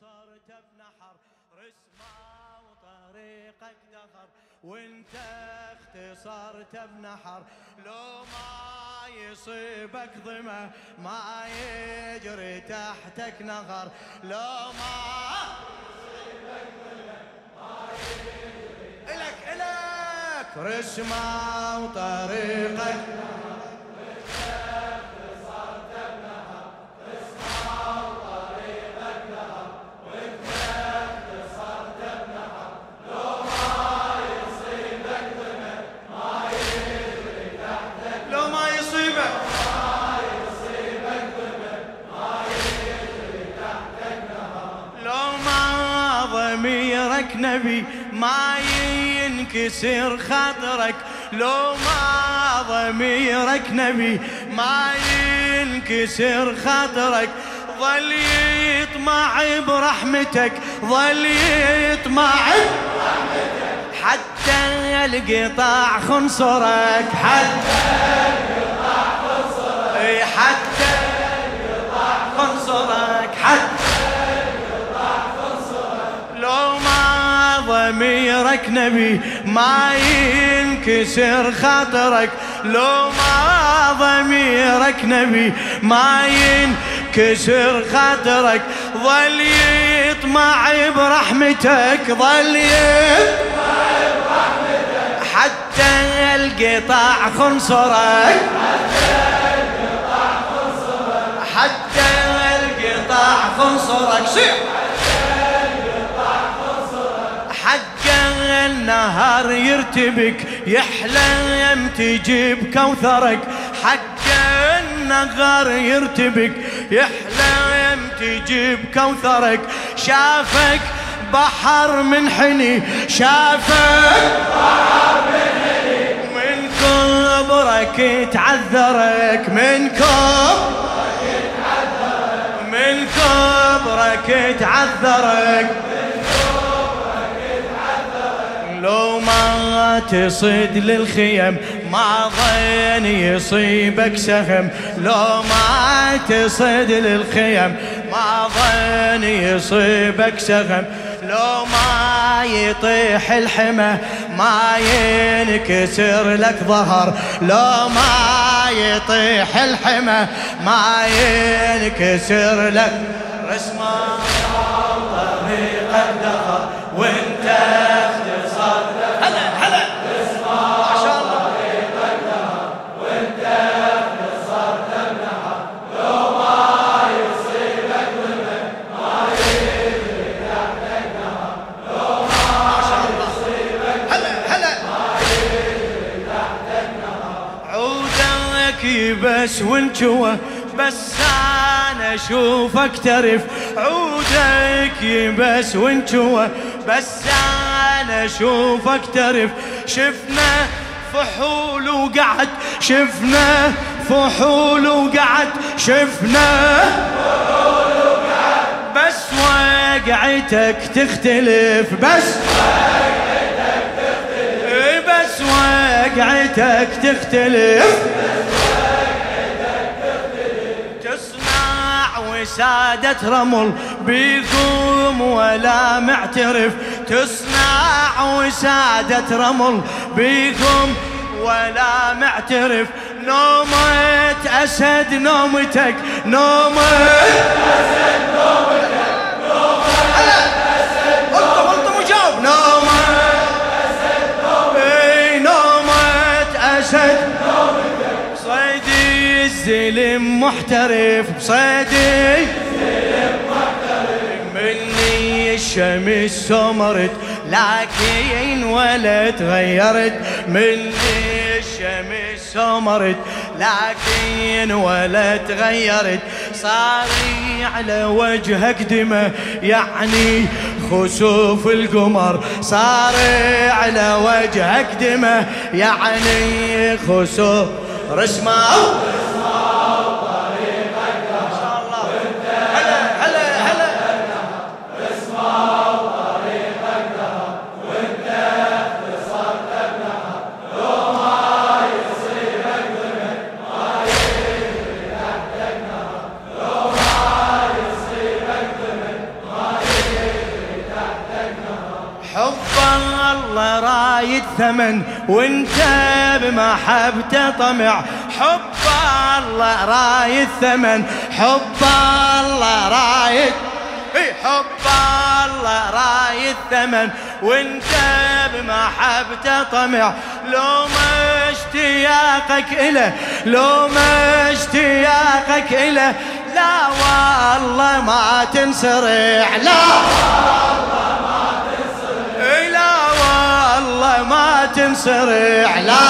صرت بنحر رسمة وطريقك دهر وانت اختصرت بنحر لو ما يصيبك ظمأ ما يجري تحتك نهر لو ما يصيبك ظمأ ما يجري إلك إلك! رسمة وطريقك ينكسر خاطرك لو ما ضميرك نبي ما ينكسر خاطرك. ظل يطمع برحمتك ظل يطمع برحمتك حتى القطاع خنصرك. حتى خنصرك. حتى خنصرك. لو ما ضميرك نبي ما ينكسر خاطرك لو ما ضميرك نبي. ما ينكسر خاطرك ظل يطمع برحمتك ظل يطمع برحمتك. حتى القطاع خنصرك. حتى القطاع خنصرك. النهار يرتبك يحلم تجيب كوثرك. حق النهار يرتبك يحلم تجيب كوثرك. شافك بحر من حني شافك بحر من حني. من كبرك تعذرك من كبرك من كبرك تعذرك تصد للخيم ما ظن يصيبك سهم. لو ما تصد للخيم ما ظن يصيبك سهم. لو ما يطيح الحمى ما ينكسر لك ظهر. لو ما يطيح الحمى ما ينكسر لك رسمة. طريقك دهر وانجوه بس أنا اشوفك ترف عودك يبس وانجوه بس أنا اشوفك ترف شفنا فحول وقعد شفنا فحول وقعد شفنا بس وقعتك تختلف بس إيه بس وقعتك تختلف. وسادة رمل بيقوم ولا معترف تصنع وسادة رمل بيقوم ولا معترف. نومة أسد نومتك نومة أسد. الزلم محترف صيدي مني الشمس سمرت لكن ولا تغيرت. مني الشمس سمرت لكن ولا تغيرت. صاري على وجهك دمى يعني خسوف القمر. صاري على وجهك دمى يعني خسوف. رسمة. رايد ثمن وانت بمحبته طمع. حب الله رايد ثمن حب الله رايد حب الله رايد ثمن وانت بمحبته طمع. لو ما اشتياقك إله لو ما اشتياقك إله لا والله ما تنسرع لا والله ما والله ما تنسرع لا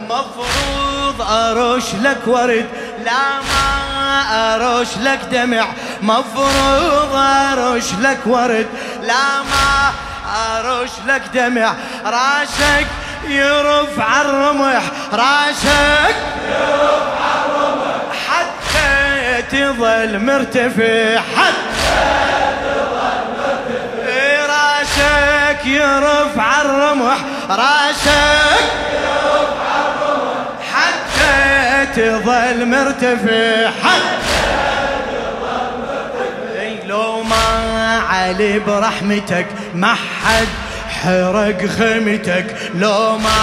مفروض أرش لك ورد. لا ما أرش لك دمع. مفروض أرش لك ورد. لا ما أرش لك دمع. راسك يرفع الرمح. راسك يرفع الرمح حتى تظل مرتفع. حتى يرفع الرمح راسك حتى تظل مرتفع. حتى تظل مرتفع. لو ما علي برحمتك ما حد حرق خيمتك لو ما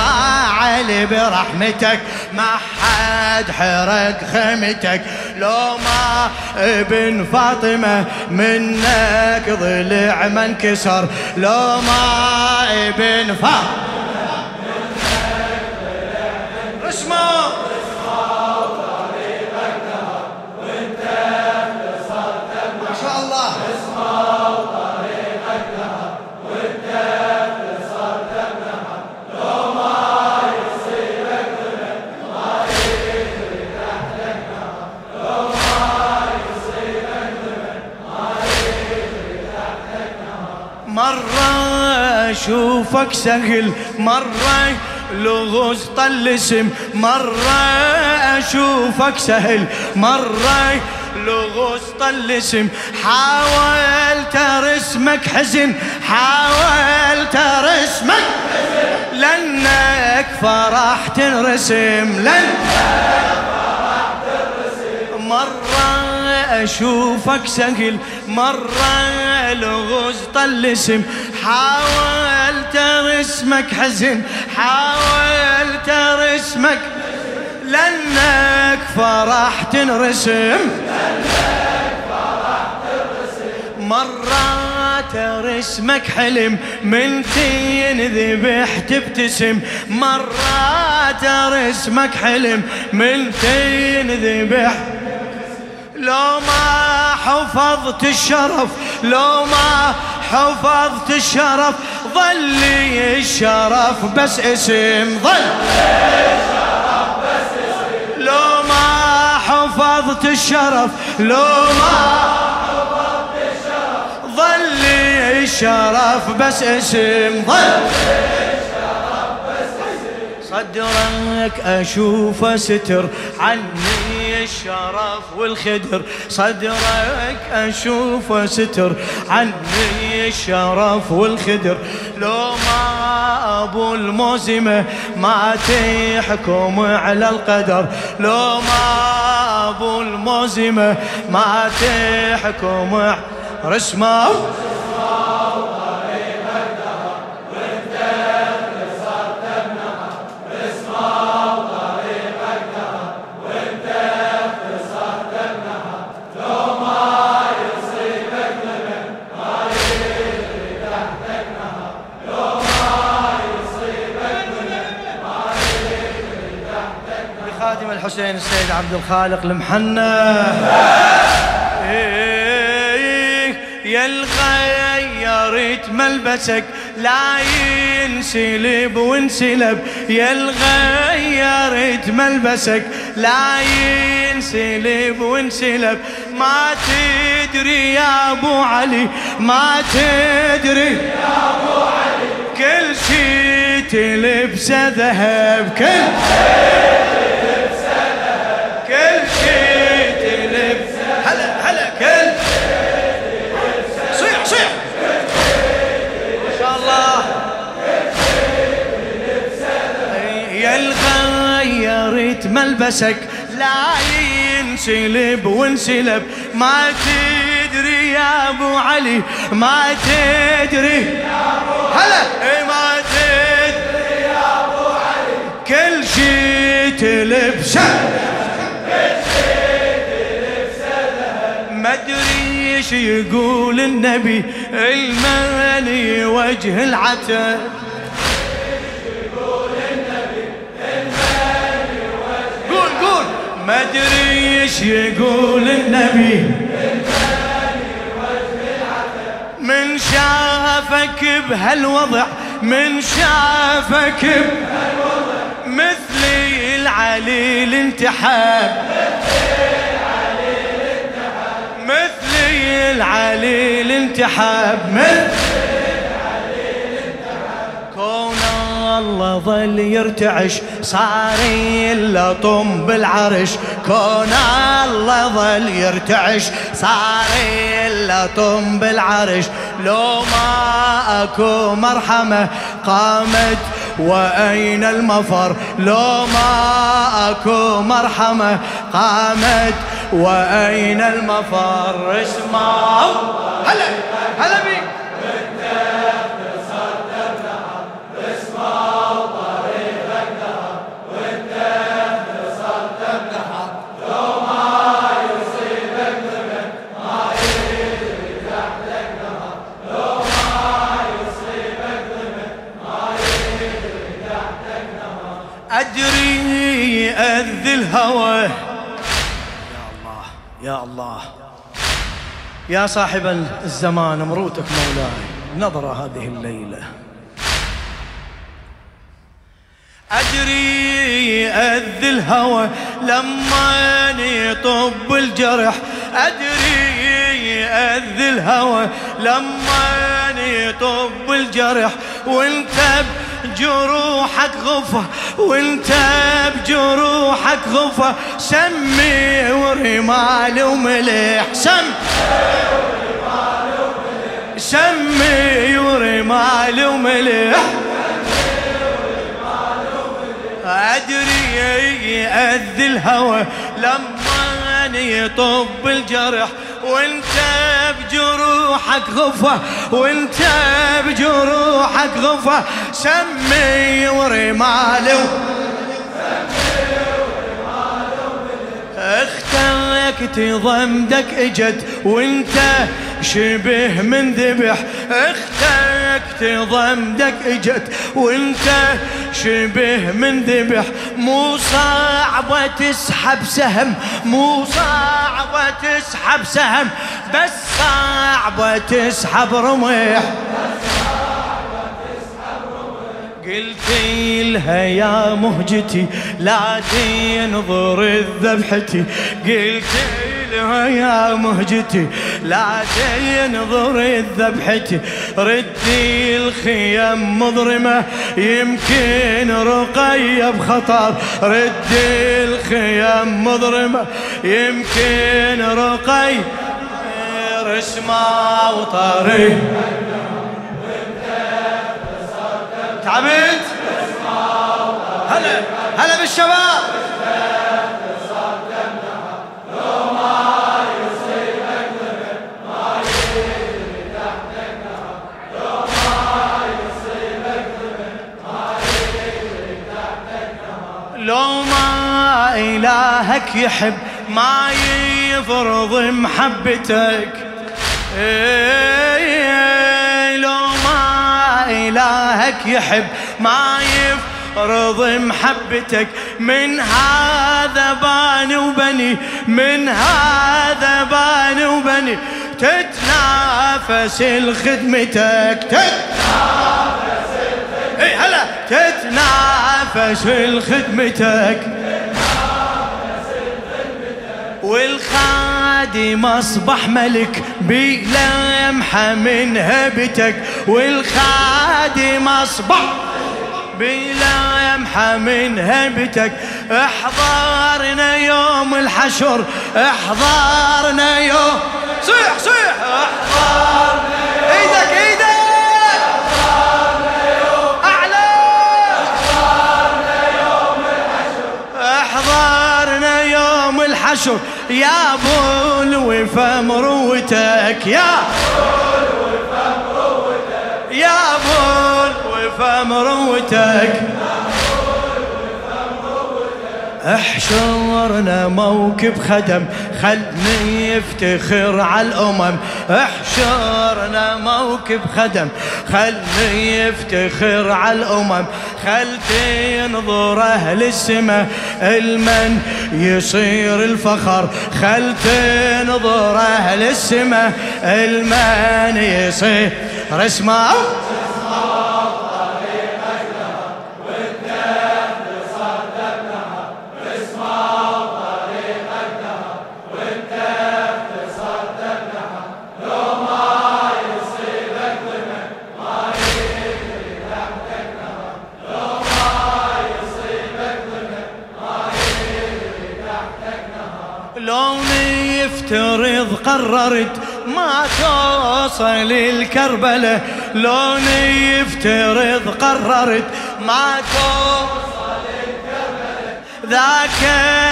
علي برحمتك ما حد حرق خيمتك لو ما ابن فاطمة منك ضلع ما انكسر لو ما ابن فاطمة أشوفك سهل مرة لغز طلسم مرة. أشوفك سهل مرة لغز طلسم. حاولت أرسمك حزن حاولت أرسمك. لأنك فرح تنرسم لأنك مرة أشوفك سهل مرة لغز طلسم. حاولت رسمك حزن حاولت رسمك لأنك فرح تنرسم مرات رسمك حلم من تنذبح تبتسم مرات رسمك حلم من تنذبح لو ما حفظت الشرف لو ما حفظت الشرف ظل الشرف بس اسم ظل. لو ما حفظت الشرف لو ما حفظت الشرف الشرف بس اسم ظل. صدرك أشوف ستر عني. الشرف والخدر صدرك أشوف ستر. عني الشرف والخدر. لو ما أبو الموزمة ما تحكم على القدر. لو ما أبو الموزمة ما تحكم. رسمة. الحسين السيد عبد الخالق المحنى يا الغيرت ملبسك لا ينسلب وانسلب. يا الغيرت ملبسك لا ينسلب وانسلب. ما تدري يا أبو علي ما تدري يا ابو علي كل شي تلبسه ذهب كل شي. ملبسك لا ينسلب وانسلب. ما تدري يا أبو علي ما تدري. هلا. إيه ما تدري يا أبو علي. كل شي تلبسه. ما ادري إيش يقول النبي. الماني وجه العتب ما أدري إيش يقول النبي. من شافك بهالوضع من شافك بهالوضع. مثلي العليل انتحب مثلي العليل انتحب مثلي الله ظل يرتعش صار يلطم بالعرش كون الله ظل يرتعش صار يلطم بالعرش لو ما أكو مرحمة قامت وأين المفر. لو ما أكو مرحمة قامت وأين المفر. اسمع هلا هلا بيك. يا الله. يا صاحب الزمان مروتك مولاي. نظرة هذه الليلة. أدري أذ الهوى لما يطب الجرح. أدري أذ الهوى لما يطب الجرح. وانت بجروحك غفة وانت بجروحك غفة سمي ورمال وملح سم سمي ورمال وملح أدري أذ الهوى لما يطب الجرح. وانت بجروحك غفة وانت بجروحك غفة سمي ورمال أختك تضمدك اجت وانت شبه من ذبح. أختك تضمدك اجت وانت شبه من ذبح مو صعبة تسحب سهم مو صعبة تسحب سهم بس صعبة تسحب رمح. قلت لها يا مهجتي لا تنظر الذبحتي قلت لها يا مهجتي لا تنظر الذبحتي ردي الخيم مظرمة يمكن رقية بخطر ردي الخيم مظرمة يمكن رقي رسمة وطريق تعبت هلا هلا بالشباب. لو ما إلهك يحب ما يفرض محبتك. إيه. إلهك يحب ما يفرض محبتك من هذا باني وبني من هذا باني وبني. تتنافس لخدمتك تتنافس اي هلا. تتنافس لخدمتك والخادم أصبح ملك. بلمحة من هبتك والخادم أصبح. بلمحة من هبتك. احضرنا يوم الحشر احضرنا يوم. صيح صيح. احضرنا إيدك إيدك. احضرنا يوم الحشر عاشور يا ابو الوفا مروتك يا يا ابو الوفا مروتك احشرنا موكب خدم خلني يفتخر على الأمم. احشرنا موكب خدم خلني يفتخر على الأمم. خل تنظر أهل السماء المن يصير الفخر. خل تنظر أهل السماء المن يصير اسمعوا تفترض قررت ما توصل الكربلة. لوني يفترض قررت ما توصل الكربلة. ذاك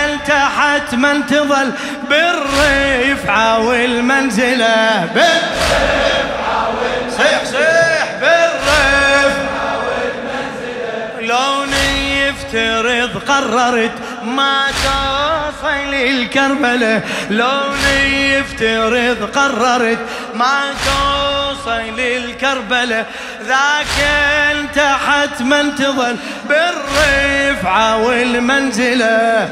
التحت من تظل بالرفعة والمنزلة. بالرفعة والمنزلة. صيح صيح بالرفعة والمنزلة. لوني يفترض قررت ما توصل الكربلة لوني يفترض قررت ما توصل الكربلة. ذاك انت حتما تظل بالرفعة والمنزلة.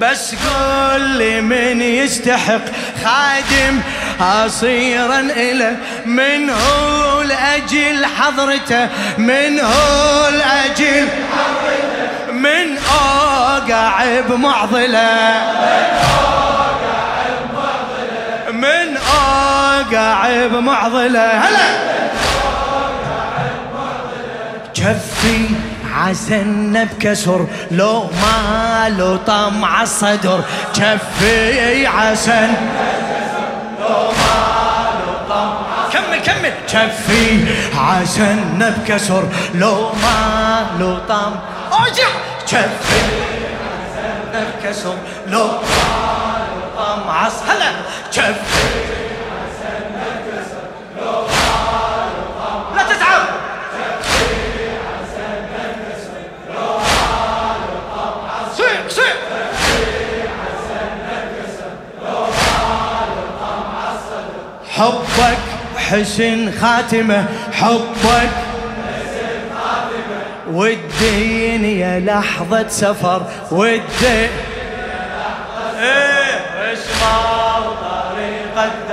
بس قول لي من يستحق خادم أصيرا إلى من هو لأجل حضرته من هو لأجل حضرته من أوقع بمعضلة من أوقع بمعضلة هلا. كفي عسن بكسر لو ما لو طمع الصدر كفي عسن كمل كمل. كفي عسن بكسر لو ما لو طم ارجع عسن بكسر لو ما لو طم عص هلا حبك حسن خاتمة حبك والدين يا لحظة سفر والدين يا لحظة سفر إيه طريقة